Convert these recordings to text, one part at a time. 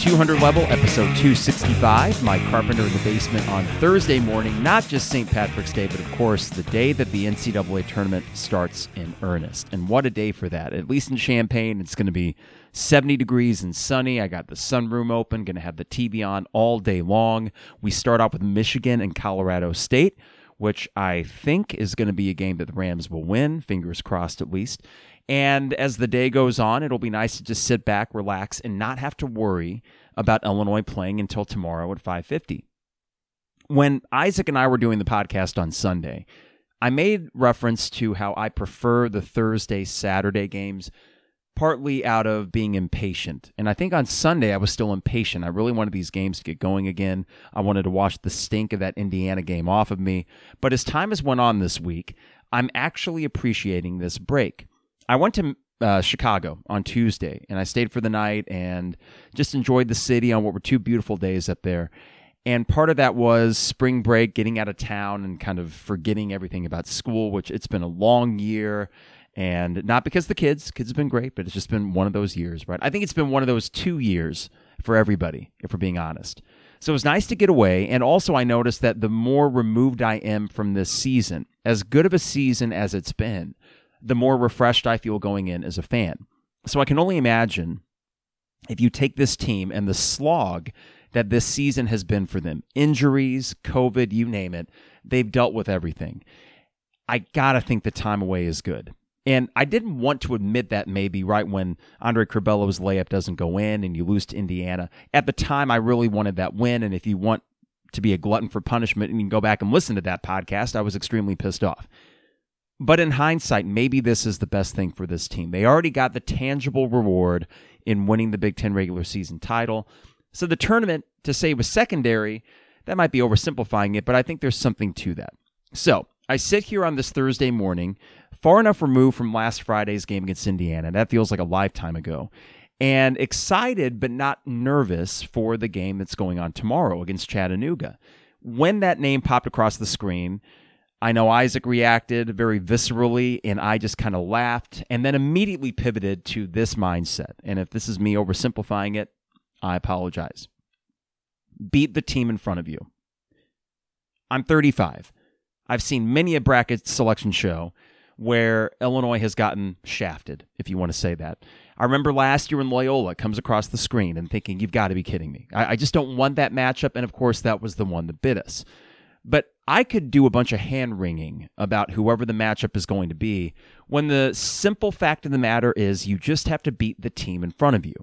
200 level, episode 265. Mike Carpenter in the basement on Thursday morning, not just St. Patrick's Day, but of course the day that the NCAA tournament starts in earnest. And what a day for that. At least in Champaign, it's going to be 70 degrees and sunny. I got the sunroom open, going to have the TV on all day long. We start off with Michigan and Colorado State, which I think is going to be a game that the Rams will win, fingers crossed at least. And as the day goes on, it'll be nice to just sit back, relax, and not have to worry about Illinois playing until tomorrow at 5:50. When Isaac and I were doing the podcast on Sunday, I made reference to how I prefer the Thursday Saturday games partly out of being impatient. And I think on Sunday I was still impatient. I really wanted these games to get going again. I wanted to wash the stink of that Indiana game off of me. But as time has went on this week, I'm actually appreciating this break. I went to uh, Chicago on Tuesday and I stayed for the night and just enjoyed the city on what were two beautiful days up there. And part of that was spring break, getting out of town and kind of forgetting everything about school, which it's been a long year. And not because the kids, kids have been great, but it's just been one of those years, right? I think it's been one of those two years for everybody, if we're being honest. So it was nice to get away. And also, I noticed that the more removed I am from this season, as good of a season as it's been, the more refreshed I feel going in as a fan. So I can only imagine if you take this team and the slog that this season has been for them injuries, COVID, you name it, they've dealt with everything. I got to think the time away is good. And I didn't want to admit that maybe right when Andre Curbelo's layup doesn't go in and you lose to Indiana. At the time, I really wanted that win. And if you want to be a glutton for punishment and you can go back and listen to that podcast, I was extremely pissed off. But in hindsight, maybe this is the best thing for this team. They already got the tangible reward in winning the Big Ten regular season title. So the tournament, to say was secondary, that might be oversimplifying it, but I think there's something to that. So I sit here on this Thursday morning, far enough removed from last Friday's game against Indiana. That feels like a lifetime ago. And excited, but not nervous for the game that's going on tomorrow against Chattanooga. When that name popped across the screen, I know Isaac reacted very viscerally, and I just kind of laughed and then immediately pivoted to this mindset. And if this is me oversimplifying it, I apologize. Beat the team in front of you. I'm 35. I've seen many a bracket selection show where Illinois has gotten shafted, if you want to say that. I remember last year when Loyola comes across the screen and thinking, you've got to be kidding me. I, I just don't want that matchup. And of course, that was the one that bit us. But I could do a bunch of hand wringing about whoever the matchup is going to be when the simple fact of the matter is you just have to beat the team in front of you.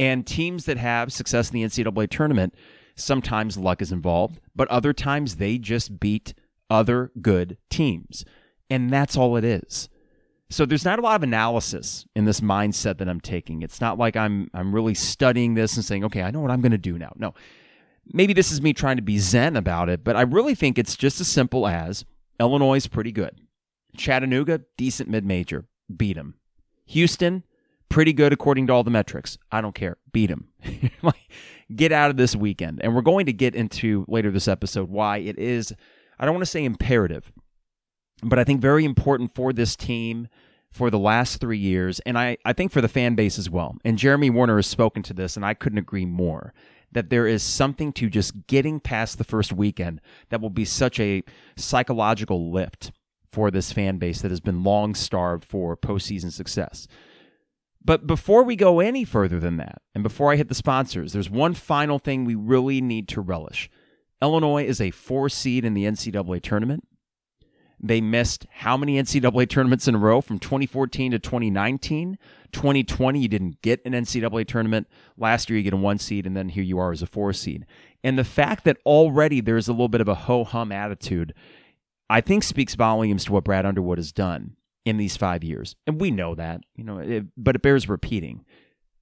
And teams that have success in the NCAA tournament, sometimes luck is involved, but other times they just beat other good teams. And that's all it is. So there's not a lot of analysis in this mindset that I'm taking. It's not like I'm I'm really studying this and saying, "Okay, I know what I'm going to do now." No maybe this is me trying to be zen about it, but I really think it's just as simple as Illinois is pretty good. Chattanooga, decent mid major. Beat them. Houston, pretty good according to all the metrics. I don't care. Beat them. get out of this weekend. And we're going to get into later this episode why it is, I don't want to say imperative, but I think very important for this team for the last three years. And I, I think for the fan base as well. And Jeremy Werner has spoken to this, and I couldn't agree more that there is something to just getting past the first weekend that will be such a psychological lift for this fan base that has been long starved for postseason success. But before we go any further than that, and before I hit the sponsors, there's one final thing we really need to relish. Illinois is a four seed in the NCAA tournament. They missed how many NCAA tournaments in a row from 2014 to 2019? 2020, you didn't get an NCAA tournament. Last year, you get a one seed, and then here you are as a four seed. And the fact that already there's a little bit of a ho hum attitude, I think speaks volumes to what Brad Underwood has done in these five years. And we know that, you know, it, but it bears repeating.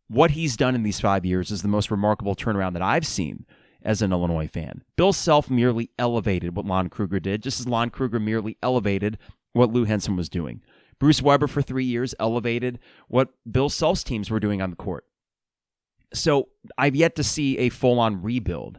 What he's done in these five years is the most remarkable turnaround that I've seen as an Illinois fan. Bill Self merely elevated what Lon Kruger did, just as Lon Kruger merely elevated what Lou Henson was doing. Bruce Weber for three years elevated what Bill Self's teams were doing on the court. So I've yet to see a full on rebuild.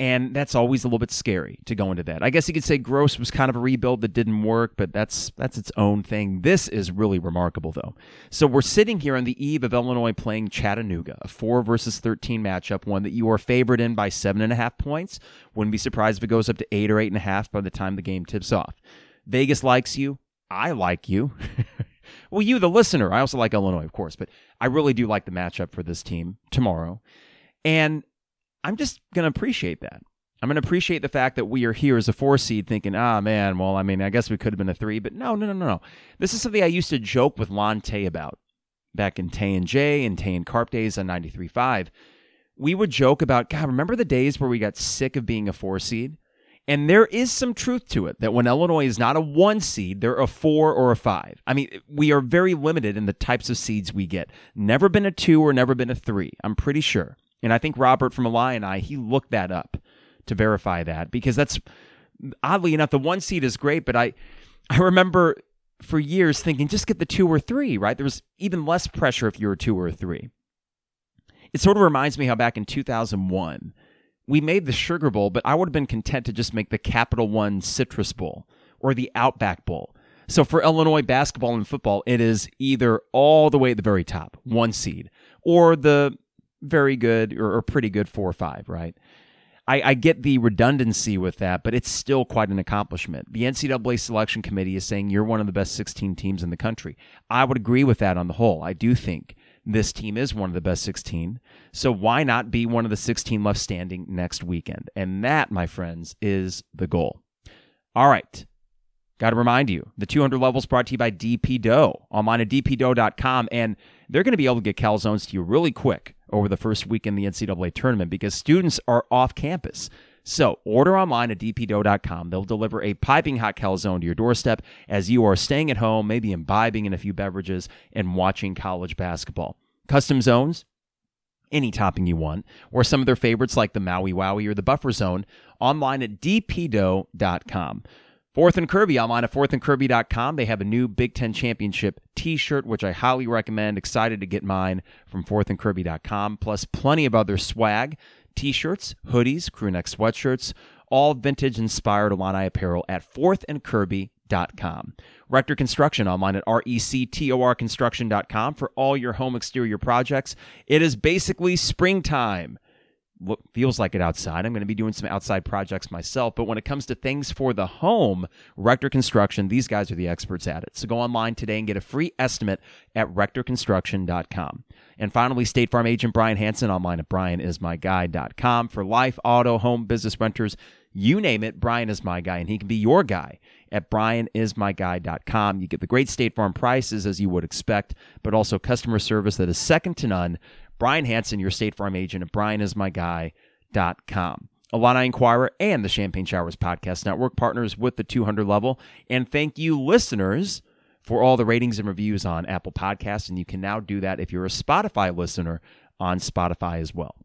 And that's always a little bit scary to go into that. I guess you could say Groce was kind of a rebuild that didn't work, but that's that's its own thing. This is really remarkable though. So we're sitting here on the eve of Illinois playing Chattanooga, a four versus thirteen matchup, one that you are favored in by seven and a half points. Wouldn't be surprised if it goes up to eight or eight and a half by the time the game tips off. Vegas likes you. I like you. well, you, the listener. I also like Illinois, of course, but I really do like the matchup for this team tomorrow. And I'm just going to appreciate that. I'm going to appreciate the fact that we are here as a four seed thinking, ah, man, well, I mean, I guess we could have been a three, but no, no, no, no, no. This is something I used to joke with Lon Tay about back in Tay and J and Tay and Carp days on 93.5. We would joke about, God, remember the days where we got sick of being a four seed? And there is some truth to it that when Illinois is not a one seed, they're a four or a five. I mean, we are very limited in the types of seeds we get. Never been a two or never been a three, I'm pretty sure. And I think Robert from Illini, he looked that up to verify that because that's oddly enough, the one seed is great, but I I remember for years thinking just get the two or three, right? There was even less pressure if you were two or three. It sort of reminds me how back in 2001, we made the Sugar Bowl, but I would have been content to just make the Capital One Citrus Bowl or the Outback Bowl. So for Illinois basketball and football, it is either all the way at the very top, one seed, or the very good or, or pretty good four or five, right? I, I, get the redundancy with that, but it's still quite an accomplishment. The NCAA selection committee is saying you're one of the best 16 teams in the country. I would agree with that on the whole. I do think this team is one of the best 16. So why not be one of the 16 left standing next weekend? And that, my friends, is the goal. All right. Got to remind you, the 200 levels brought to you by DP Dough, online at dpdough.com. And they're going to be able to get calzones to you really quick over the first week in the NCAA tournament because students are off campus. So order online at dpdough.com. They'll deliver a piping hot calzone to your doorstep as you are staying at home, maybe imbibing in a few beverages and watching college basketball. Custom zones, any topping you want, or some of their favorites like the Maui Wowie or the Buffer Zone, online at dpdough.com. Fourth and Kirby online at fourthandkirby.com. They have a new Big Ten Championship t shirt, which I highly recommend. Excited to get mine from fourthandkirby.com, plus plenty of other swag t shirts, hoodies, crewneck sweatshirts, all vintage inspired Illini apparel at fourthandkirby.com. Rector Construction online at rectorconstruction.com for all your home exterior projects. It is basically springtime look, feels like it outside. I'm going to be doing some outside projects myself. But when it comes to things for the home, Rector Construction, these guys are the experts at it. So go online today and get a free estimate at rectorconstruction.com. And finally, State Farm agent Brian Hanson online at brianismyguy.com for life, auto, home, business renters. You name it, Brian is my guy, and he can be your guy at brianismyguy.com. You get the great State Farm prices as you would expect, but also customer service that is second to none. Brian Hanson, your State Farm agent at brianismyguy.com. Illini Inquirer and the Champagne Showers Podcast Network partners with the 200 level. And thank you, listeners, for all the ratings and reviews on Apple Podcasts. And you can now do that if you're a Spotify listener on Spotify as well.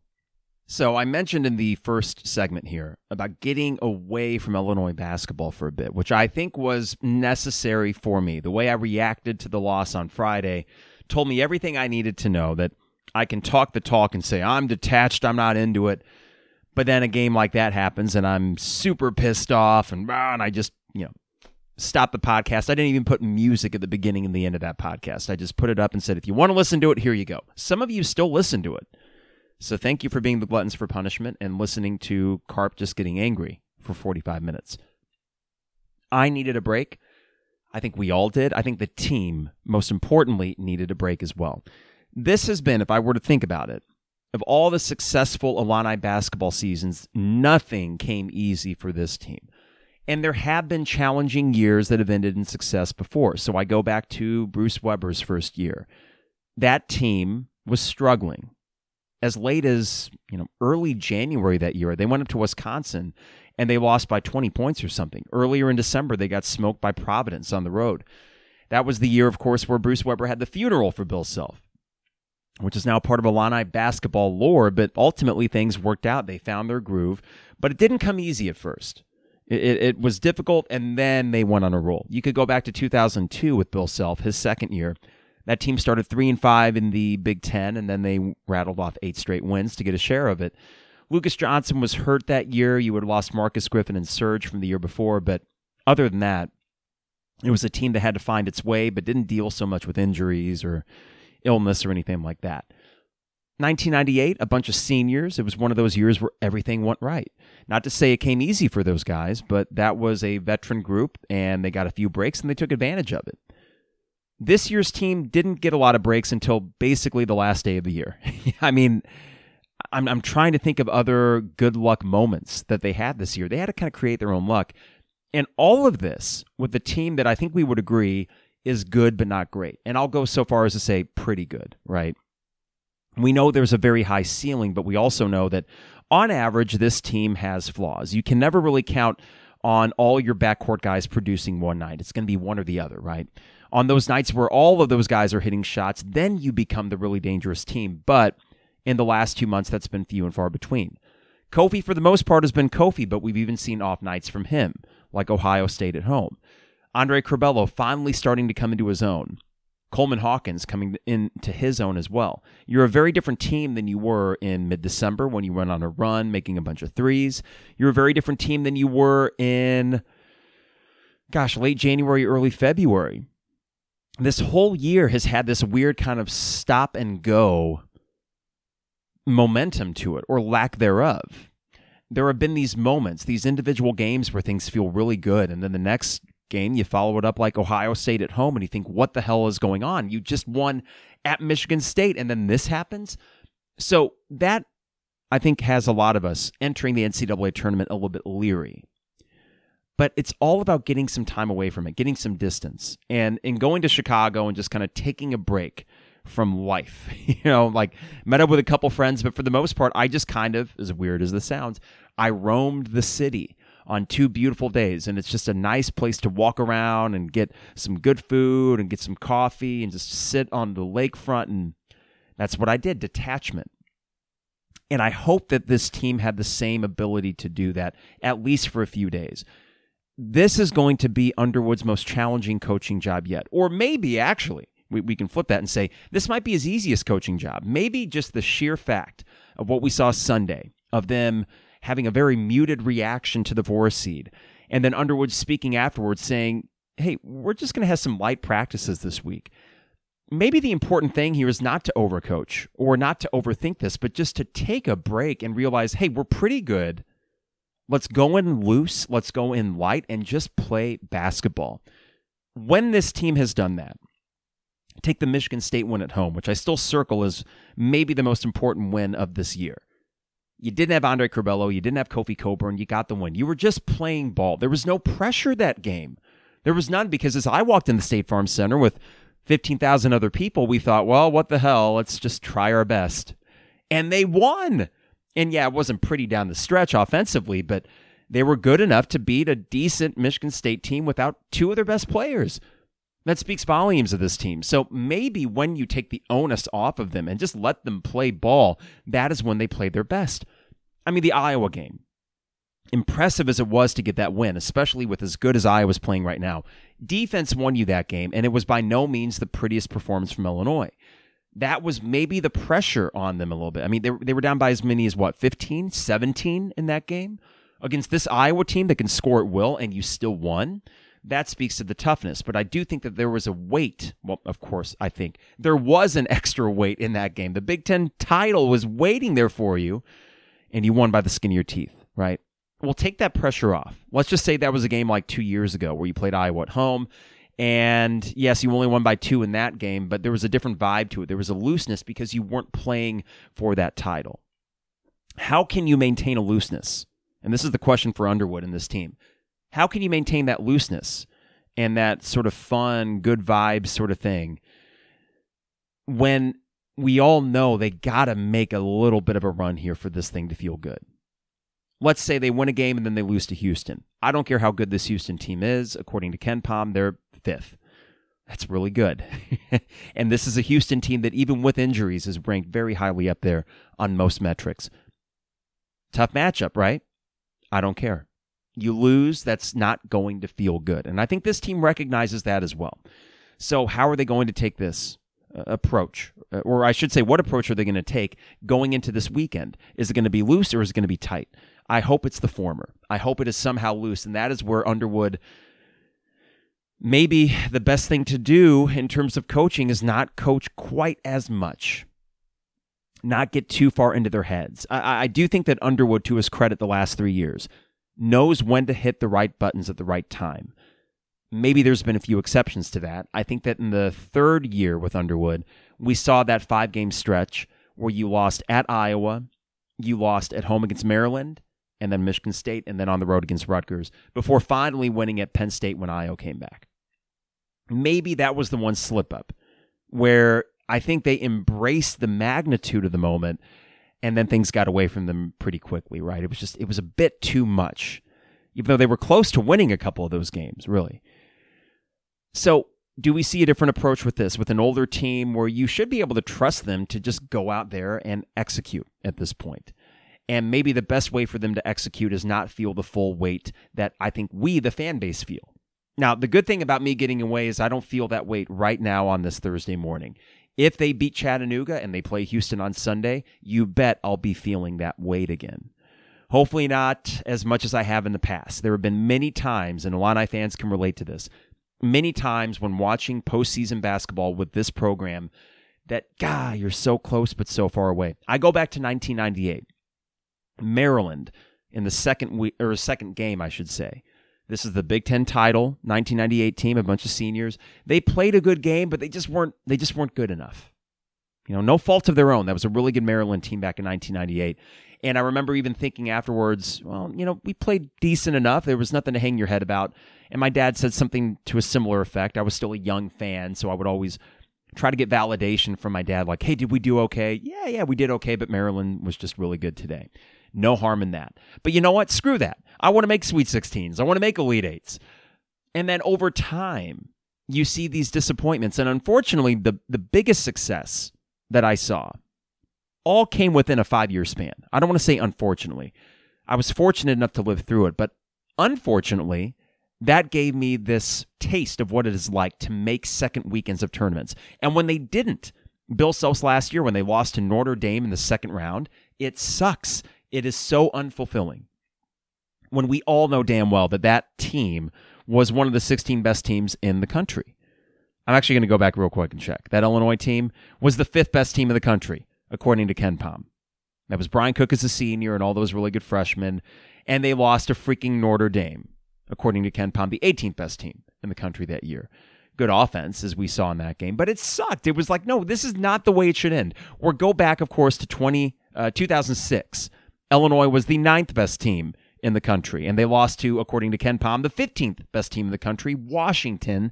So I mentioned in the first segment here about getting away from Illinois basketball for a bit, which I think was necessary for me. The way I reacted to the loss on Friday told me everything I needed to know that I can talk the talk and say, I'm detached, I'm not into it. But then a game like that happens and I'm super pissed off and, and I just, you know, stop the podcast. I didn't even put music at the beginning and the end of that podcast. I just put it up and said, if you want to listen to it, here you go. Some of you still listen to it. So thank you for being the gluttons for punishment and listening to Carp just getting angry for 45 minutes. I needed a break. I think we all did. I think the team, most importantly, needed a break as well. This has been, if I were to think about it, of all the successful Illini basketball seasons, nothing came easy for this team. And there have been challenging years that have ended in success before. So I go back to Bruce Weber's first year. That team was struggling. As late as, you know, early January that year, they went up to Wisconsin and they lost by 20 points or something. Earlier in December, they got smoked by Providence on the road. That was the year, of course, where Bruce Weber had the funeral for Bill Self which is now part of Illini basketball lore, but ultimately things worked out. They found their groove, but it didn't come easy at first. It, it, was difficult, and then they went on a roll. You could go back to 2002 with Bill Self, his second year. That team started three and five in the Big Ten, and then they rattled off eight straight wins to get a share of it. Lucas Johnson was hurt that year. You would have lost Marcus Griffin and Serge from the year before, but other than that, it was a team that had to find its way, but didn't deal so much with injuries or illness or anything like that. 1998, a bunch of seniors. It was one of those years where everything went right. Not to say it came easy for those guys, but that was a veteran group and they got a few breaks and they took advantage of it. This year's team didn't get a lot of breaks until basically the last day of the year. I mean, I'm, I'm trying to think of other good luck moments that they had this year. They had to kind of create their own luck. And all of this with the team that I think we would agree is good but not great. And I'll go so far as to say pretty good, right? We know there's a very high ceiling, but we also know that on average, this team has flaws. You can never really count on all your backcourt guys producing one night. It's going to be one or the other, right? On those nights where all of those guys are hitting shots, then you become the really dangerous team. But in the last two months, that's been few and far between. Kofi, for the most part, has been Kofi, but we've even seen off nights from him, like Ohio State at home. Andre Curbelo finally starting to come into his own. Coleman Hawkins coming into his own as well. You're a very different team than you were in mid December when you went on a run making a bunch of threes. You're a very different team than you were in, gosh, late January, early February. This whole year has had this weird kind of stop and go momentum to it or lack thereof. There have been these moments, these individual games where things feel really good, and then the next game, you follow it up like Ohio State at home, and you think, what the hell is going on? You just won at Michigan State, and then this happens. So that, I think, has a lot of us entering the NCAA tournament a little bit leery. But it's all about getting some time away from it, getting some distance, and in going to Chicago and just kind of taking a break from life. you know, like met up with a couple friends, but for the most part, I just kind of, as weird as this sounds, I roamed the city on two beautiful days. And it's just a nice place to walk around and get some good food and get some coffee and just sit on the lakefront. And that's what I did detachment. And I hope that this team had the same ability to do that, at least for a few days. This is going to be Underwood's most challenging coaching job yet. Or maybe, actually, we, we can flip that and say this might be his easiest coaching job. Maybe just the sheer fact of what we saw Sunday, of them having a very muted reaction to the Voracid. And then Underwood speaking afterwards saying, hey, we're just going to have some light practices this week. Maybe the important thing here is not to overcoach or not to overthink this, but just to take a break and realize, hey, we're pretty good. Let's go in loose, let's go in light, and just play basketball. When this team has done that, take the Michigan State win at home, which I still circle as maybe the most important win of this year. You didn't have Andre Curbelo. You didn't have Kofi Cockburn. You got the win. You were just playing ball. There was no pressure that game. There was none because as I walked in the State Farm Center with 15,000 other people, we thought, well, what the hell? Let's just try our best. And they won. And yeah, it wasn't pretty down the stretch offensively, but they were good enough to beat a decent Michigan State team without two of their best players. That speaks volumes of this team. So maybe when you take the onus off of them and just let them play ball, that is when they play their best. I mean, the Iowa game, impressive as it was to get that win, especially with as good as Iowa's playing right now, defense won you that game, and it was by no means the prettiest performance from Illinois. That was maybe the pressure on them a little bit. I mean, they, they were down by as many as what, 15, 17 in that game? Against this Iowa team that can score at will, and you still won that speaks to the toughness. But I do think that there was a weight. Well, of course, I think there was an extra weight in that game. The Big Ten title was waiting there for you, and you won by the skin of your teeth, right? Well, take that pressure off. Let's just say that was a game like two years ago where you played Iowa at home. And yes, you only won by two in that game, but there was a different vibe to it. There was a looseness because you weren't playing for that title. How can you maintain a looseness? And this is the question for Underwood and this team. How can you maintain that looseness and that sort of fun, good vibes sort of thing when we all know they got to make a little bit of a run here for this thing to feel good? Let's say they win a game and then they lose to Houston. I don't care how good this Houston team is. According to KenPom, they're fifth. That's really good. and this is a Houston team that, even with injuries, is ranked very highly up there on most metrics. Tough matchup, right? I don't care you lose, that's not going to feel good. And I think this team recognizes that as well. So, how are they going to take this approach, uh, or I should say, what approach are they going to take going into this weekend? Is it going to be loose or is it going to be tight? I hope it's the former. I hope it is somehow loose, and that is where Underwood. Maybe the best thing to do in terms of coaching is not coach quite as much not get too far into their heads. I, I, do think that Underwood, to his credit, the last three years, knows when to hit the right buttons at the right time. Maybe there's been a few exceptions to that. I think that in the third year with Underwood, we saw that five game stretch where you lost at Iowa, you lost at home against Maryland, and then Michigan State, and then on the road against Rutgers, before finally winning at Penn State when Iowa came back. Maybe that was the one slip up where I think they embraced the magnitude of the moment and then things got away from them pretty quickly, right? It was just, it was a bit too much, even though they were close to winning a couple of those games, really. So, do we see a different approach with this, with an older team where you should be able to trust them to just go out there and execute at this point? And maybe the best way for them to execute is not feel the full weight that I think we, the fan base, feel. Now, the good thing about me getting away is I don't feel that weight right now on this Thursday morning. If they beat Chattanooga and they play Houston on Sunday, you bet I'll be feeling that weight again. Hopefully, not as much as I have in the past. There have been many times, and Illini fans can relate to this, many times when watching postseason basketball with this program that, God, you're so close but so far away. I go back to 1998. Maryland in the second week, or second game, I should say. This is the Big Ten title, 1998 team, a bunch of seniors. They played a good game, but they just weren't they just weren't good enough. You know, no fault of their own. That was a really good Maryland team back in 1998. And I remember even thinking afterwards, well, you know, we played decent enough. There was nothing to hang your head about. And my dad said something to a similar effect. I was still a young fan, so I would always try to get validation from my dad like, hey, did we do okay? Yeah, yeah, we did okay, but Maryland was just really good today. No harm in that. But you know what? Screw that. I want to make Sweet 16s. I want to make Elite Eights. And then over time, you see these disappointments. And unfortunately, the, the biggest success that I saw all came within a five year span. I don't want to say unfortunately. I was fortunate enough to live through it, but unfortunately, that gave me this taste of what it is like to make second weekends of tournaments. And when they didn't, Bill Self's last year, when they lost to Notre Dame in the second round, it sucks. It is so unfulfilling when we all know damn well that that team was one of the 16 best teams in the country. I'm actually going to go back real quick and check. That Illinois team was the fifth best team in the country, according to KenPom. That was Brian Cook as a senior and all those really good freshmen. And they lost to freaking Notre Dame, according to KenPom, the 18th best team in the country that year. Good offense, as we saw in that game, but it sucked. It was like, no, this is not the way it should end. Or go back, of course, to 20, uh, 2006 Illinois was the ninth best team in the country, and they lost to, according to KenPom, the 15th best team in the country, Washington,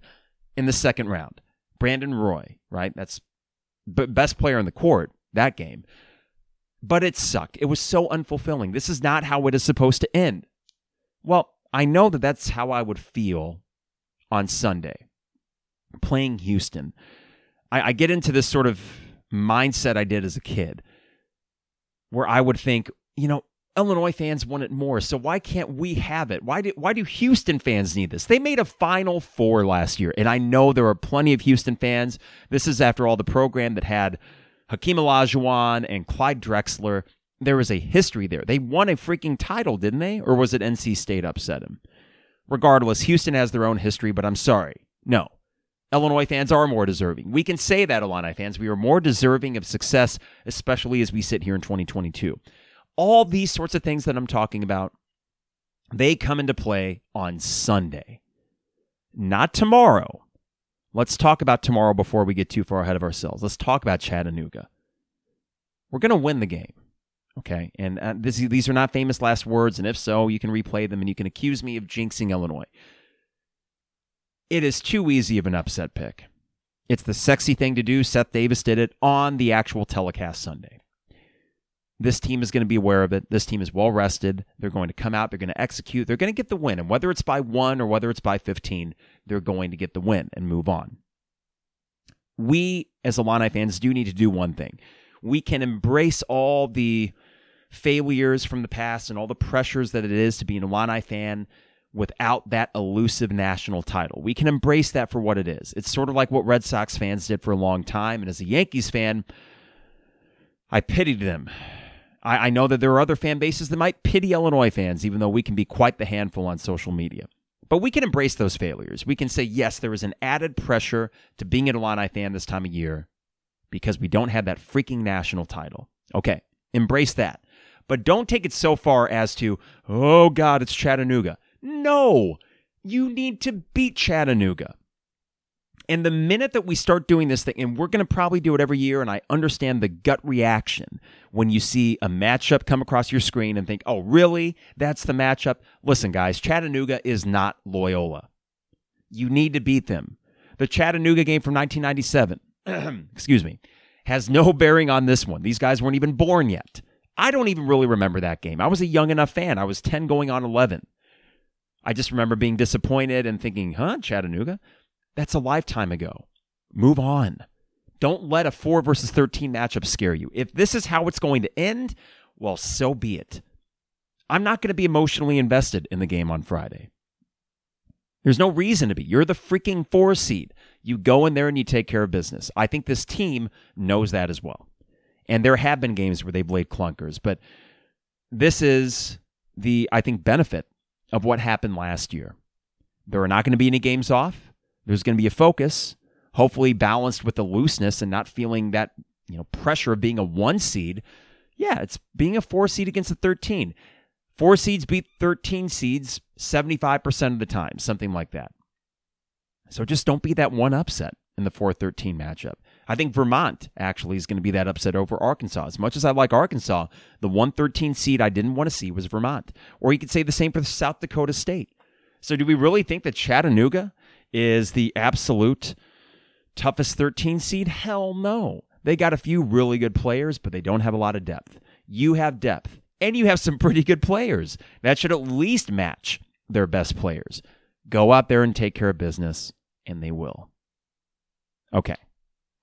in the second round. Brandon Roy, right? That's b- best player in the court that game. But it sucked. It was so unfulfilling. This is not how it is supposed to end. Well, I know that that's how I would feel on Sunday playing Houston. I, I get into this sort of mindset I did as a kid where I would think, you know, Illinois fans want it more, so why can't we have it? Why do why do Houston fans need this? They made a Final Four last year, and I know there are plenty of Houston fans. This is after all the program that had Hakeem Olajuwon and Clyde Drexler. There was a history there. They won a freaking title, didn't they? Or was it NC State upset him? Regardless, Houston has their own history, but I'm sorry. No. Illinois fans are more deserving. We can say that, Illini fans. We are more deserving of success, especially as we sit here in 2022 all these sorts of things that I'm talking about, they come into play on Sunday, not tomorrow. Let's talk about tomorrow before we get too far ahead of ourselves. Let's talk about Chattanooga. We're going to win the game. Okay. And uh, this, these are not famous last words. And if so, you can replay them and you can accuse me of jinxing Illinois. It is too easy of an upset pick. It's the sexy thing to do. Seth Davis did it on the actual telecast Sunday. This team is going to be aware of it. This team is well rested. They're going to come out. They're going to execute. They're going to get the win. And whether it's by one or whether it's by 15, they're going to get the win and move on. We, as Illini fans, do need to do one thing. We can embrace all the failures from the past and all the pressures that it is to be an Illini fan without that elusive national title. We can embrace that for what it is. It's sort of like what Red Sox fans did for a long time. And as a Yankees fan, I pitied them. I, I know that there are other fan bases that might pity Illinois fans, even though we can be quite the handful on social media. But we can embrace those failures. We can say, yes, there is an added pressure to being an Illini fan this time of year because we don't have that freaking national title. Okay, embrace that. But don't take it so far as to, oh God, it's Chattanooga. No, you need to beat Chattanooga. And the minute that we start doing this thing, and we're going to probably do it every year, and I understand the gut reaction when you see a matchup come across your screen and think, oh, really? That's the matchup? Listen, guys, Chattanooga is not Loyola. You need to beat them. The Chattanooga game from 1997, excuse me, has no bearing on this one. These guys weren't even born yet. I don't even really remember that game. I was a young enough fan. I was 10 going on 11. I just remember being disappointed and thinking, huh, Chattanooga? That's a lifetime ago. Move on. Don't let a 4 versus 13 matchup scare you. If this is how it's going to end, well, so be it. I'm not going to be emotionally invested in the game on Friday. There's no reason to be. You're the freaking four seed. You go in there and you take care of business. I think this team knows that as well. And there have been games where they've laid clunkers, but this is the, I think, benefit of what happened last year. There are not going to be any games off. There's going to be a focus, hopefully balanced with the looseness and not feeling that, you know, pressure of being a one seed. Yeah, it's being a four seed against a 13. Four seeds beat 13 seeds 75% of the time, something like that. So just don't be that one upset in the 4 13 matchup. I think Vermont actually is going to be that upset over Arkansas. As much as I like Arkansas, the 113 seed I didn't want to see was Vermont. Or you could say the same for South Dakota State. So do we really think that Chattanooga is the absolute toughest 13 seed? Hell no. They got a few really good players, but they don't have a lot of depth. You have depth, and you have some pretty good players. That should at least match their best players. Go out there and take care of business, and they will. Okay.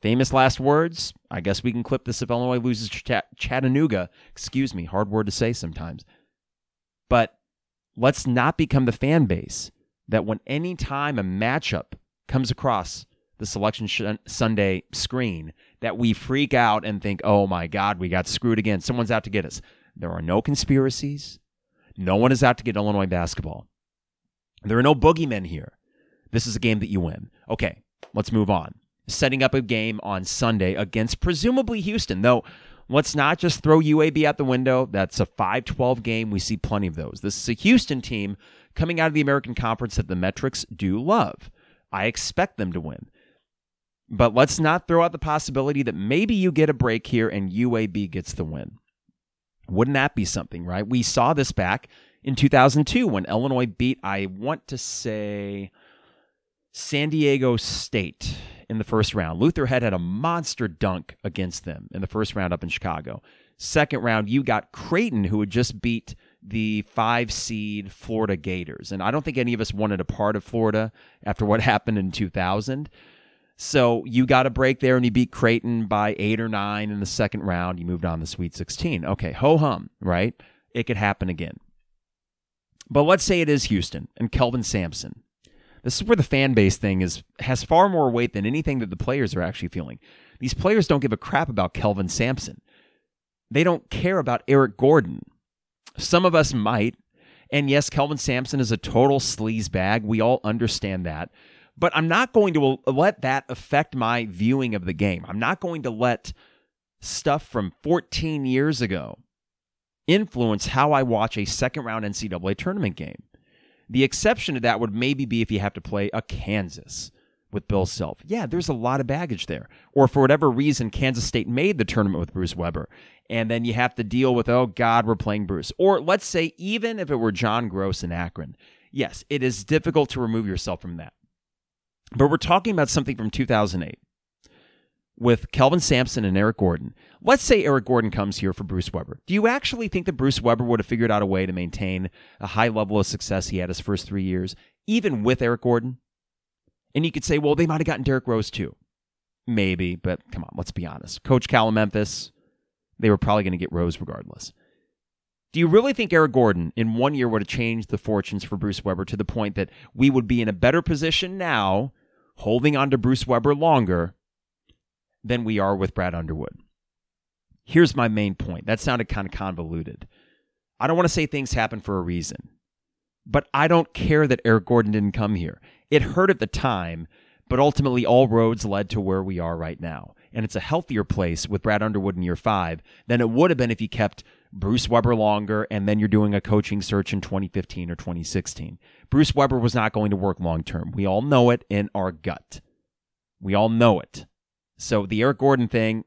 Famous last words. I guess we can clip this if Illinois loses Ch- Chattanooga. Excuse me, hard word to say sometimes. But let's not become the fan base that when any time a matchup comes across the selection sh- Sunday screen, that we freak out and think, oh my God, we got screwed again. Someone's out to get us. There are no conspiracies. No one is out to get Illinois basketball. There are no boogeymen here. This is a game that you win. Okay, let's move on. Setting up a game on Sunday against presumably Houston, though let's not just throw UAB out the window. That's a 5 12 game. We see plenty of those. This is a Houston team coming out of the American Conference that the metrics do love. I expect them to win. But let's not throw out the possibility that maybe you get a break here and UAB gets the win. Wouldn't that be something, right? We saw this back in 2002 when Illinois beat, I want to say, San Diego State in the first round. Luther Head had a monster dunk against them in the first round up in Chicago. Second round, you got Creighton, who had just beat the five seed Florida Gators. And I don't think any of us wanted a part of Florida after what happened in 2000. So you got a break there and you beat Creighton by eight or nine in the second round. You moved on to Sweet 16. Okay, ho hum, right? It could happen again. But let's say it is Houston and Kelvin Sampson. This is where the fan base thing is has far more weight than anything that the players are actually feeling. These players don't give a crap about Kelvin Sampson. They don't care about Eric Gordon. Some of us might. And yes, Kelvin Sampson is a total sleaze bag. We all understand that. But I'm not going to let that affect my viewing of the game. I'm not going to let stuff from 14 years ago influence how I watch a second round NCAA tournament game. The exception to that would maybe be if you have to play a Kansas with Bill Self. Yeah, there's a lot of baggage there. Or for whatever reason, Kansas State made the tournament with Bruce Weber. And then you have to deal with, oh God, we're playing Bruce. Or let's say, even if it were John Groce in Akron. Yes, it is difficult to remove yourself from that. But we're talking about something from 2008 with Kelvin Sampson and Eric Gordon. Let's say Eric Gordon comes here for Bruce Weber. Do you actually think that Bruce Weber would have figured out a way to maintain a high level of success he had his first three years, even with Eric Gordon? And you could say, well, they might have gotten Derrick Rose too. Maybe, but come on, let's be honest. Coach Cal Memphis, they were probably going to get Rose regardless. Do you really think Eric Gordon in one year would have changed the fortunes for Bruce Weber to the point that we would be in a better position now, holding on to Bruce Weber longer, than we are with Brad Underwood? Here's my main point. That sounded kind of convoluted. I don't want to say things happen for a reason, but I don't care that Eric Gordon didn't come here. It hurt at the time, but ultimately all roads led to where we are right now. And it's a healthier place with Brad Underwood in year five than it would have been if you kept Bruce Weber longer and then you're doing a coaching search in 2015 or 2016. Bruce Weber was not going to work long term. We all know it in our gut. We all know it. So the Eric Gordon thing,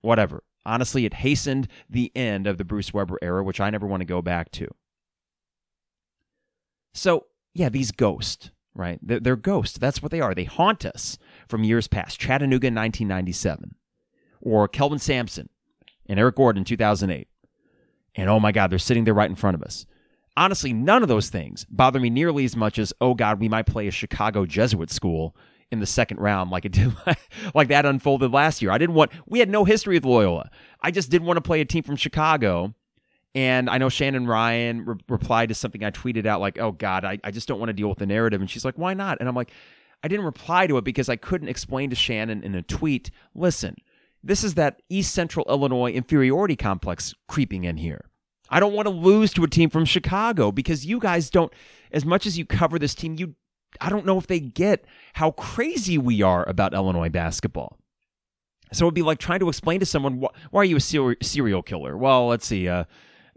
whatever. Honestly, it hastened the end of the Bruce Weber era, which I never want to go back to. So, yeah, these ghosts, right? They're, they're ghosts. That's what they are. They haunt us from years past. Chattanooga in 1997, or Kelvin Sampson and Eric Gordon in 2008. And oh my God, they're sitting there right in front of us. Honestly, none of those things bother me nearly as much as, oh God, we might play a Chicago Jesuit school in the second round like it did like that unfolded last year. I didn't want we had no history with Loyola. I just didn't want to play a team from Chicago. And I know Shannon Ryan re- replied to something I tweeted out like, "Oh God, I, I just don't want to deal with the narrative." And she's like, "Why not?" And I'm like, I didn't reply to it because I couldn't explain to Shannon in a tweet. Listen, this is that East Central Illinois inferiority complex creeping in here. I don't want to lose to a team from Chicago because you guys don't, as much as you cover this team, you I don't know if they get how crazy we are about Illinois basketball. So it'd be like trying to explain to someone, why are you a serial killer? Well, let's see. Uh,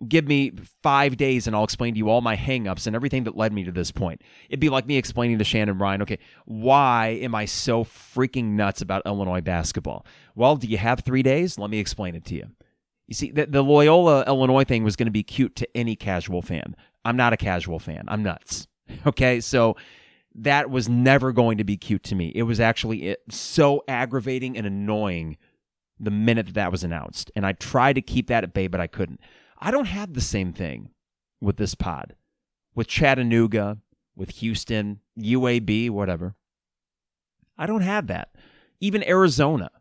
give me five days and I'll explain to you all my hangups and everything that led me to this point. It'd be like me explaining to Shannon Ryan, okay, why am I so freaking nuts about Illinois basketball? Well, do you have three days? Let me explain it to you. You see, the, the Loyola, Illinois thing was going to be cute to any casual fan. I'm not a casual fan. I'm nuts. Okay, so that was never going to be cute to me. It was actually eh, so aggravating and annoying the minute that that was announced. And I tried to keep that at bay, but I couldn't. I don't have the same thing with this pod, with Chattanooga, with Houston, UAB, whatever. I don't have that. Even Arizona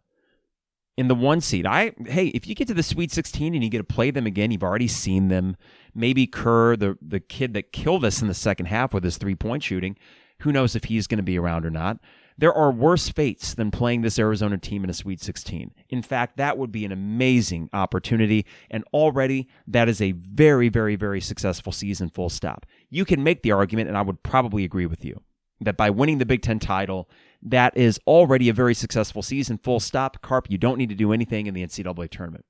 in the one seed. I hey, if you get to the Sweet 16 and you get to play them again, you've already seen them. Maybe Kerr, the the kid that killed us in the second half with his three point shooting, who knows if he's going to be around or not? There are worse fates than playing this Arizona team in a Sweet 16. In fact, that would be an amazing opportunity. And already, that is a very, very, very successful season, full stop. You can make the argument, and I would probably agree with you, that by winning the Big Ten title, that is already a very successful season, full stop. Carp, you don't need to do anything in the NCAA tournament.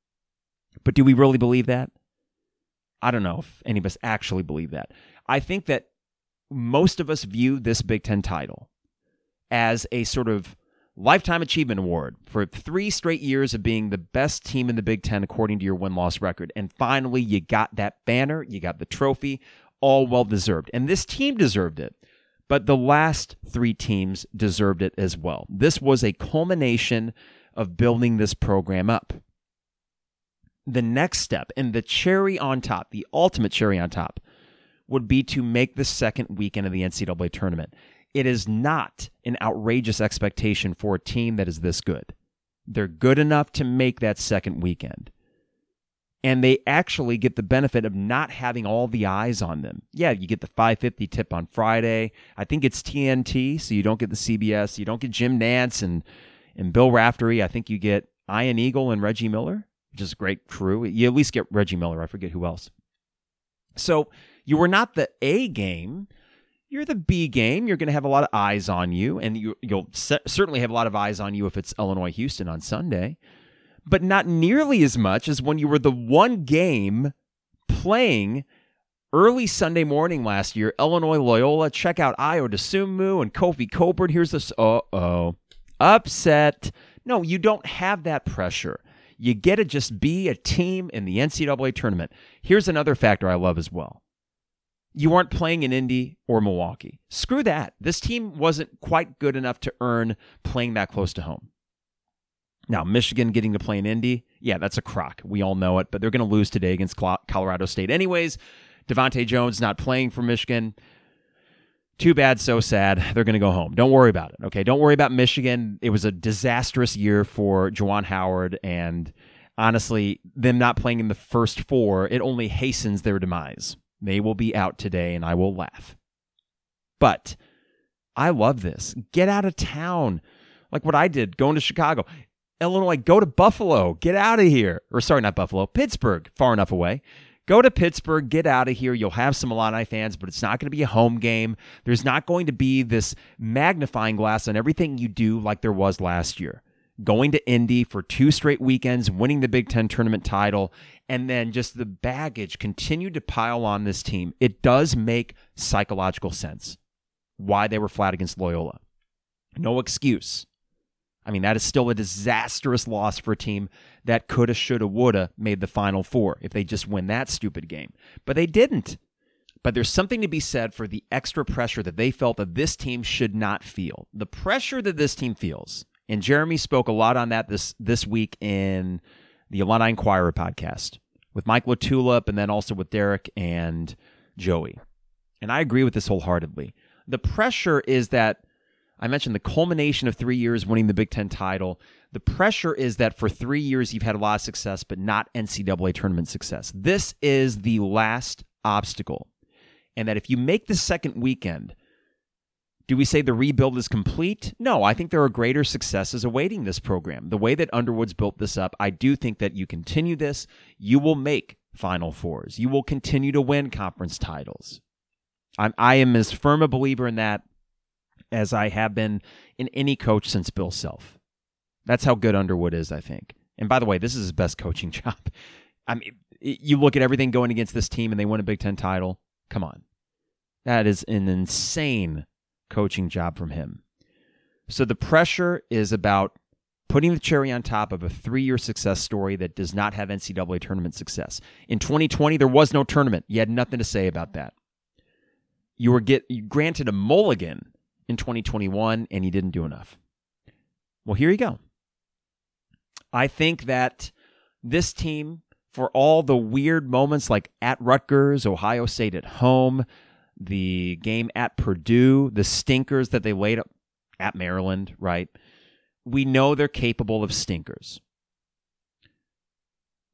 But do we really believe that? I don't know if any of us actually believe that. I think that most of us view this Big Ten title as a sort of lifetime achievement award for three straight years of being the best team in the Big Ten according to your win loss record. And finally, you got that banner, you got the trophy, all well deserved. And this team deserved it. But the last three teams deserved it as well. This was a culmination of building this program up. The next step, and the cherry on top, the ultimate cherry on top, would be to make the second weekend of the NCAA tournament. It is not an outrageous expectation for a team that is this good. They're good enough to make that second weekend. And they actually get the benefit of not having all the eyes on them. Yeah, you get the 550 tip on Friday. I think it's TNT, so you don't get the CBS. You don't get Jim Nantz and, and Bill Raftery. I think you get Ian Eagle and Reggie Miller, which is a great crew. You at least get Reggie Miller. I forget who else. So you were not the A game. You're the B game. You're going to have a lot of eyes on you, and you, will certainly have a lot of eyes on you if it's Illinois Houston on Sunday, but not nearly as much as when you were the one game playing early Sunday morning last year. Illinois Loyola. Check out Ayo Dosunmu and Kofi Cockburn. Here's this. Uh oh. Upset. No, you don't have that pressure. You get to just be a team in the NCAA tournament. Here's another factor I love as well you weren't playing in Indy or Milwaukee. Screw that. This team wasn't quite good enough to earn playing that close to home. Now, Michigan getting to play in Indy, yeah, that's a crock. We all know it, but they're going to lose today against Colorado State anyways. DeVante' Jones not playing for Michigan. Too bad, so sad. They're going to go home. Don't worry about it, okay? Don't worry about Michigan. It was a disastrous year for Juwan Howard, and honestly, them not playing in the first four, it only hastens their demise. They will be out today, and I will laugh. But I love this. Get out of town. Like what I did going to Chicago. Illinois, go to Buffalo. Get out of here. Or sorry, not Buffalo, Pittsburgh, far enough away. Go to Pittsburgh, get out of here. You'll have some Illini fans, but it's not going to be a home game. There's not going to be this magnifying glass on everything you do like there was last year. Going to Indy for two straight weekends, winning the Big Ten tournament title, and then just the baggage continued to pile on this team. It does make psychological sense why they were flat against Loyola. No excuse. I mean, that is still a disastrous loss for a team that coulda, shoulda, woulda made the Final Four if they just win that stupid game. But they didn't. But there's something to be said for the extra pressure that they felt that this team should not feel. The pressure that this team feels, and Jeremy spoke a lot on that this this week in the Illini Inquirer podcast with Mike LaTulip and then also with Derek and Joey. And I agree with this wholeheartedly. The pressure is that I mentioned the culmination of three years winning the Big Ten title. The pressure is that for three years you've had a lot of success, but not NCAA tournament success. This is the last obstacle. And that if you make the second weekend, do we say the rebuild is complete? No, I think there are greater successes awaiting this program. The way that Underwood's built this up, I do think that you continue this, you will make Final Fours. You will continue to win conference titles. I'm, I am as firm a believer in that as I have been in any coach since Bill Self. That's how good Underwood is, I think. And by the way, this is his best coaching job. I mean, you look at everything going against this team and they win a Big Ten title. Come on. That is an insane coaching job from him. So the pressure is about putting the cherry on top of a three year success story that does not have NCAA tournament success. In 2020, there was no tournament. You had nothing to say about that. You were get you granted a mulligan in 2021 and he didn't do enough. Well, here you go. I think that this team, for all the weird moments like at Rutgers, Ohio State at home, the game at Purdue, the stinkers that they laid up at Maryland, right? We know they're capable of stinkers.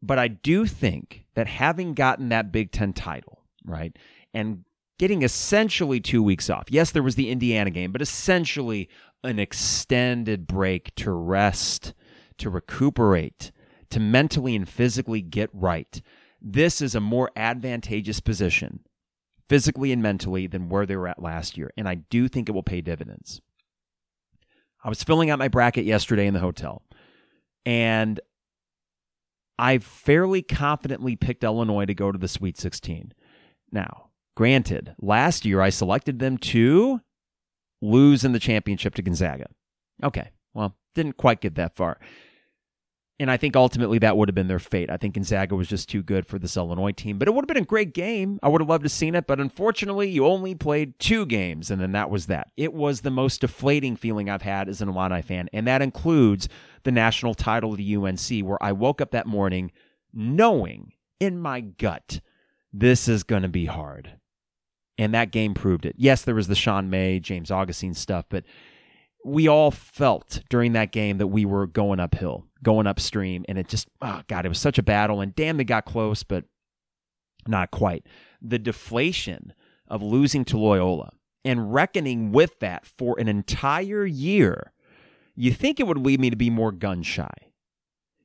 But I do think that having gotten that Big Ten title, right, and getting essentially two weeks off. Yes, there was the Indiana game, but essentially an extended break to rest, to recuperate, to mentally and physically get right. This is a more advantageous position, physically and mentally, than where they were at last year. And I do think it will pay dividends. I was filling out my bracket yesterday in the hotel, and I fairly confidently picked Illinois to go to the Sweet 16. Now, Granted, last year I selected them to lose in the championship to Gonzaga. Okay, well, didn't quite get that far. And I think ultimately that would have been their fate. I think Gonzaga was just too good for this Illinois team, but it would have been a great game. I would have loved to have seen it, but unfortunately, you only played two games, and then that was that. It was the most deflating feeling I've had as an Illini fan, and that includes the national title of the UNC, where I woke up that morning knowing in my gut this is going to be hard. And that game proved it. Yes, there was the Sean May, James Augustine stuff, but we all felt during that game that we were going uphill, going upstream. And it just, oh God, it was such a battle. And damn, they got close, but not quite. The deflation of losing to Loyola and reckoning with that for an entire year, you think it would lead me to be more gun shy.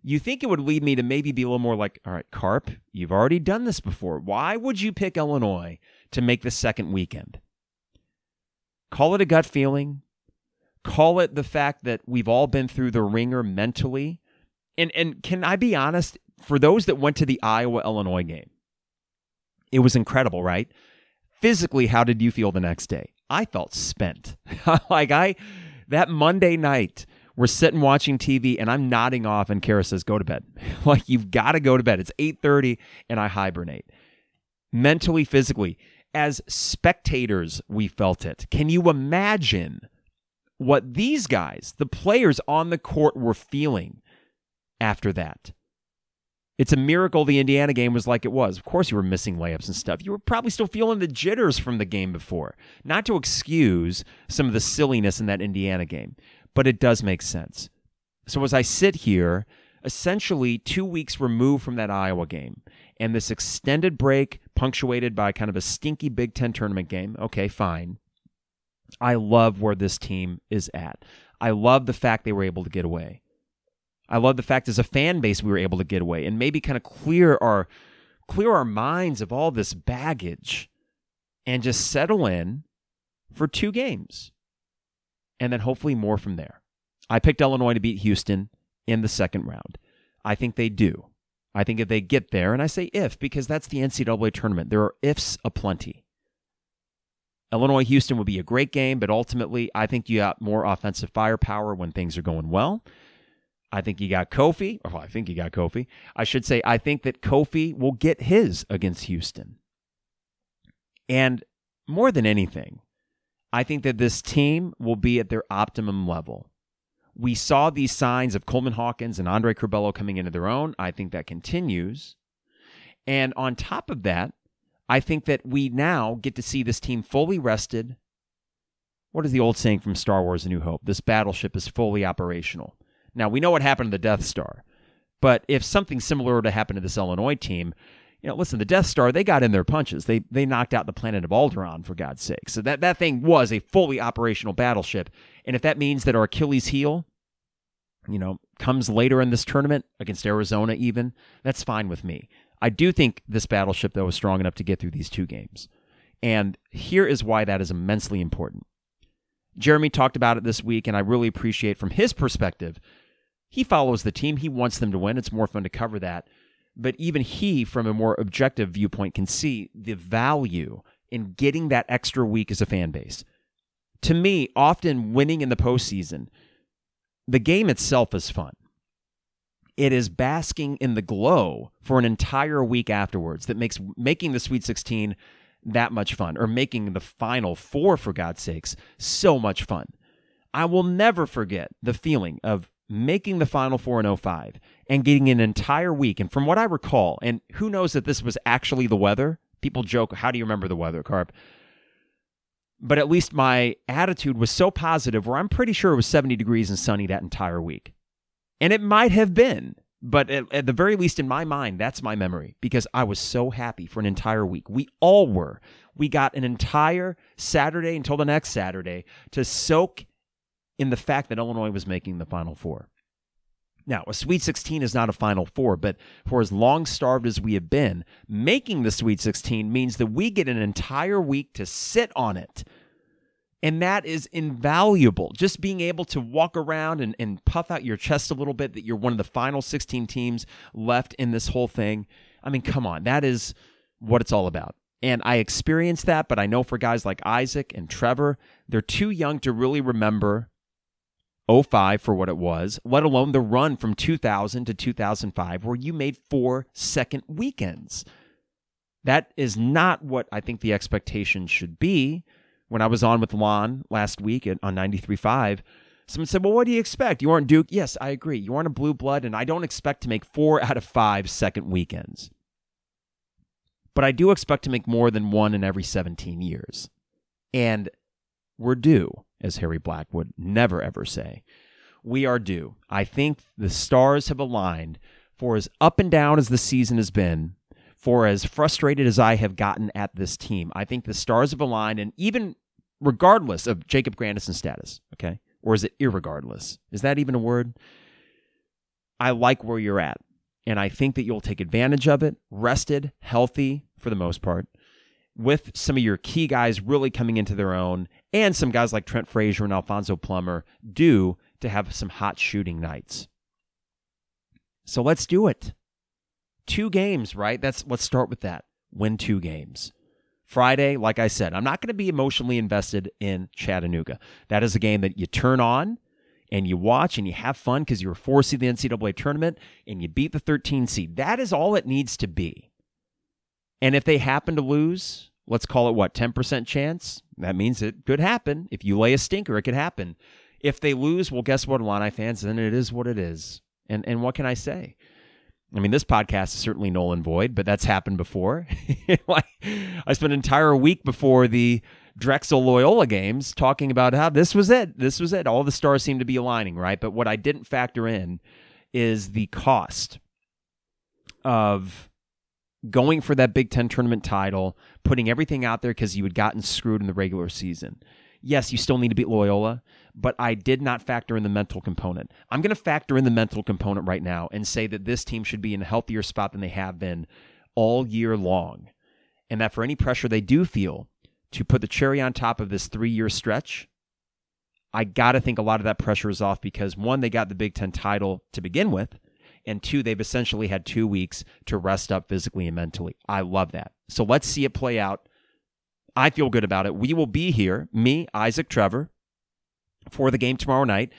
You think it would lead me to maybe be a little more like, all right, Carp, you've already done this before. Why would you pick Illinois to make the second weekend. Call it a gut feeling. Call it the fact that we've all been through the wringer mentally. And and can I be honest, for those that went to the Iowa Illinois game, it was incredible, right? Physically, how did you feel the next day? I felt spent. like I that Monday night, we're sitting watching TV and I'm nodding off and Kara says, go to bed. like you've got to go to bed. It's 8:30 and I hibernate. Mentally, physically as spectators, we felt it. Can you imagine what these guys, the players on the court, were feeling after that? It's a miracle the Indiana game was like it was. Of course, you were missing layups and stuff. You were probably still feeling the jitters from the game before. Not to excuse some of the silliness in that Indiana game, but it does make sense. So as I sit here, essentially two weeks removed from that Iowa game. And this extended break, punctuated by kind of a stinky Big Ten tournament game. Okay, fine. I love where this team is at. I love the fact they were able to get away. I love the fact as a fan base we were able to get away and maybe kind of clear our clear our minds of all this baggage and just settle in for two games. And then hopefully more from there. I picked Illinois to beat Houston in the second round. I think they do. I think if they get there, and I say if because that's the NCAA tournament, there are ifs aplenty. Illinois Houston would be a great game, but ultimately, I think you got more offensive firepower when things are going well. I think you got Kofi. Oh, I think you got Kofi. I should say, I think that Kofi will get his against Houston. And more than anything, I think that this team will be at their optimum level. We saw these signs of Coleman Hawkins and Andre Curbelo coming into their own. I think that continues. And on top of that, I think that we now get to see this team fully rested. What is the old saying from Star Wars A New Hope? This battleship is fully operational. Now, we know what happened to the Death Star, but if something similar were to happen to this Illinois team, you know, listen, the Death Star, they got in their punches. They they knocked out the planet of Alderaan, for God's sake. So that, that thing was a fully operational battleship. And if that means that our Achilles heel, you know, comes later in this tournament against Arizona, even, that's fine with me. I do think this battleship, though, is strong enough to get through these two games. And here is why that is immensely important. Jeremy talked about it this week, and I really appreciate from his perspective. He follows the team. He wants them to win. It's more fun to cover that. But even he, from a more objective viewpoint, can see the value in getting that extra week as a fan base. To me, often winning in the postseason, the game itself is fun it is basking in the glow for an entire week afterwards that makes making the Sweet 16 that much fun, or making the Final Four, for God's sakes, so much fun. I will never forget the feeling of making the Final Four in 05 and getting an entire week. And from what I recall, and who knows that this was actually the weather? People joke, how do you remember the weather, Carp? But at least my attitude was so positive where I'm pretty sure it was 70 degrees and sunny that entire week. And it might have been, but at, at, the very least in my mind, that's my memory because I was so happy for an entire week. We all were. We got an entire Saturday until the next Saturday to soak in the fact that Illinois was making the Final Four. Now, a Sweet 16 is not a Final Four, but for as long starved as we have been, making the Sweet 16 means that we get an entire week to sit on it and that is invaluable. Just being able to walk around and, and puff out your chest a little bit that you're one of the final 16 teams left in this whole thing. I mean, come on. That is what it's all about. And I experienced that, but I know for guys like Isaac and Trevor, they're too young to really remember 05 for what it was, let alone the run from 2000 to 2005 where you made four second weekends. That is not what I think the expectation should be when I was on with Lon last week at, on 93.5, someone said, Well, what do you expect? You aren't Duke? Yes, I agree. You aren't a blue blood, and I don't expect to make four out of five second weekends. But I do expect to make more than one in every 17 years. And we're due, as Harry Black would never ever say. We are due. I think the stars have aligned for as up and down as the season has been for as frustrated as I have gotten at this team. I think the stars have aligned, and even regardless of Jacob Grandison's status, okay? Or is it irregardless? Is that even a word? I like where you're at. And I think that you'll take advantage of it, rested, healthy for the most part, with some of your key guys really coming into their own, and some guys like Trent Frazier and Alfonso Plummer due to have some hot shooting nights. So let's do it two games, right? That's let's start with that. Win two games. Friday, like I said, I'm not going to be emotionally invested in Chattanooga. That is a game that you turn on and you watch and you have fun because you were seed the NCAA tournament and you beat the 13 seed. That is all it needs to be. And if they happen to lose, let's call it what, 10% chance? That means it could happen. If you lay a stinker, it could happen. If they lose, well, guess what, Illini fans? Then it is what it is. And and what can I say? I mean, this podcast is certainly null and void, but that's happened before. I spent an entire week before the Drexel Loyola games talking about how this was it. This was it. All the stars seemed to be aligning, right? But what I didn't factor in is the cost of going for that Big Ten tournament title, putting everything out there because you had gotten screwed in the regular season. Yes, you still need to beat Loyola, but I did not factor in the mental component. I'm going to factor in the mental component right now and say that this team should be in a healthier spot than they have been all year long. And that for any pressure they do feel to put the cherry on top of this three year stretch, I got to think a lot of that pressure is off because one, they got the Big Ten title to begin with and two, they've essentially had two weeks to rest up physically and mentally. I love that. So let's see it play out. I feel good about it. We will be here, me, Isaac Trevor, for the game tomorrow night.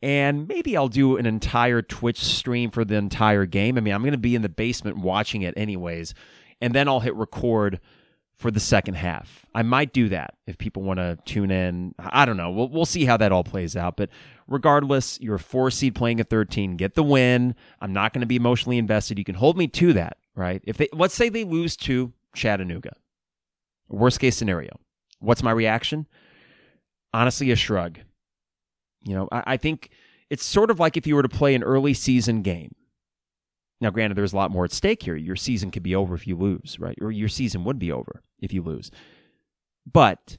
And maybe I'll do an entire Twitch stream for the entire game. I mean, I'm going to be in the basement watching it anyways. And then I'll hit record for the second half. I might do that if people want to tune in. I don't know. We'll, we'll see how that all plays out. But regardless, you're a four seed playing a 13. Get the win. I'm not going to be emotionally invested. You can hold me to that, right? If they let's say they lose to Chattanooga, worst case scenario, what's my reaction? Honestly, a shrug. You know, I, I think it's sort of like if you were to play an early season game now, granted, there's a lot more at stake here. Your season could be over if you lose, right? Or your season would be over if you lose. But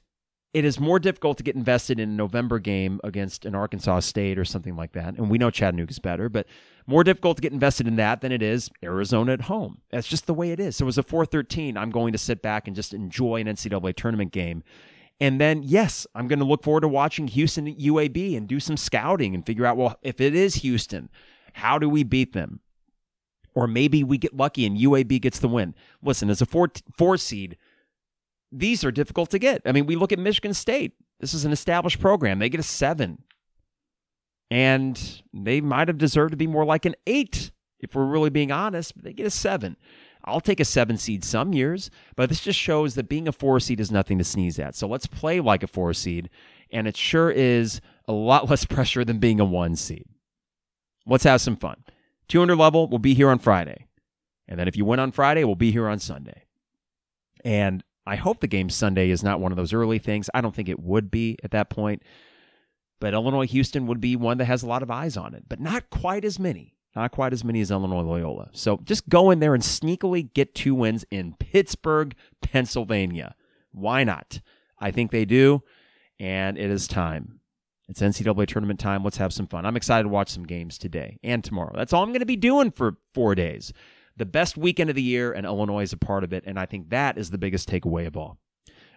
it is more difficult to get invested in a November game against an Arkansas State or something like that. And we know Chattanooga's better, but more difficult to get invested in that than it is Arizona at home. That's just the way it is. So as a 413, I'm going to sit back and just enjoy an NCAA tournament game. And then, yes, I'm going to look forward to watching Houston at UAB and do some scouting and figure out, well, if it is Houston, how do we beat them? Or maybe we get lucky and UAB gets the win. Listen, as a four, four seed, these are difficult to get. I mean, we look at Michigan State. This is an established program. They get a seven. And they might have deserved to be more like an eight, if we're really being honest, but they get a seven. I'll take a seven seed some years, but this just shows that being a four seed is nothing to sneeze at. So let's play like a four seed, and it sure is a lot less pressure than being a one seed. Let's have some fun. 200 level, we'll be here on Friday. And then if you win on Friday, we'll be here on Sunday. And I hope the game Sunday is not one of those early things. I don't think it would be at that point. But Illinois Houston would be one that has a lot of eyes on it, but not quite as many. Not quite as many as Illinois Loyola. So just go in there and sneakily get two wins in Pittsburgh, Pennsylvania. Why not? I think they do. And it is time. It's NCAA tournament time. Let's have some fun. I'm excited to watch some games today and tomorrow. That's all I'm going to be doing for four days. The best weekend of the year, and Illinois is a part of it. And I think that is the biggest takeaway of all.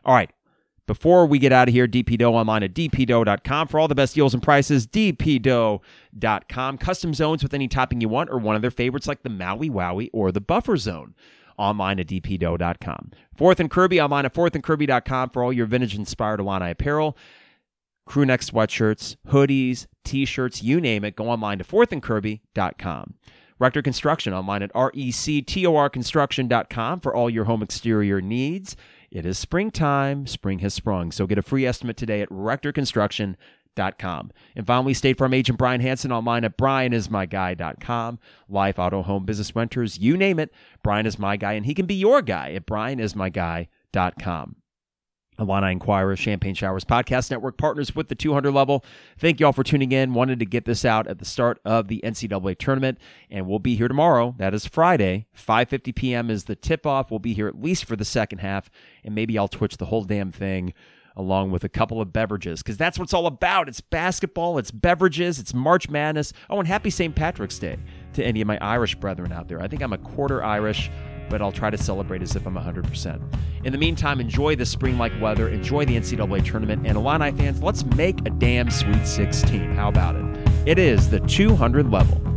All right. Before we get out of here, DPDough online at dpdough.com for all the best deals and prices. dpdough.com. Custom zones with any topping you want, or one of their favorites like the Maui Wowie or the Buffer Zone online at dpdough.com. Fourth and Kirby online at fourthandkirby.com for all your vintage inspired Illini apparel crew neck sweatshirts, hoodies, t-shirts, you name it. Go online to fourthandkirby.com. Rector Construction online at rectorconstruction.com for all your home exterior needs. It is springtime. Spring has sprung. So get a free estimate today at rectorconstruction.com. And finally, State Farm agent Brian Hanson online at brianismyguy.com. Life, auto, home, business, renters, you name it. Brian is my guy, and he can be your guy at brianismyguy.com. Illini Inquirer, Champagne Showers Podcast Network partners with the 200 level. Thank you all for tuning in. Wanted to get this out at the start of the NCAA tournament, and we'll be here tomorrow. That is Friday, 5:50 p.m. is the tip-off. We'll be here at least for the second half, and maybe I'll twitch the whole damn thing along with a couple of beverages because that's what it's all about. It's basketball, it's beverages, it's March Madness. Oh, and happy St. Patrick's Day to any of my Irish brethren out there. I think I'm a quarter Irish but I'll try to celebrate as if I'm 100%. In the meantime, enjoy the spring like weather, enjoy the NCAA tournament, and Illini fans, let's make a damn Sweet 16. How about it? It is the 200 level.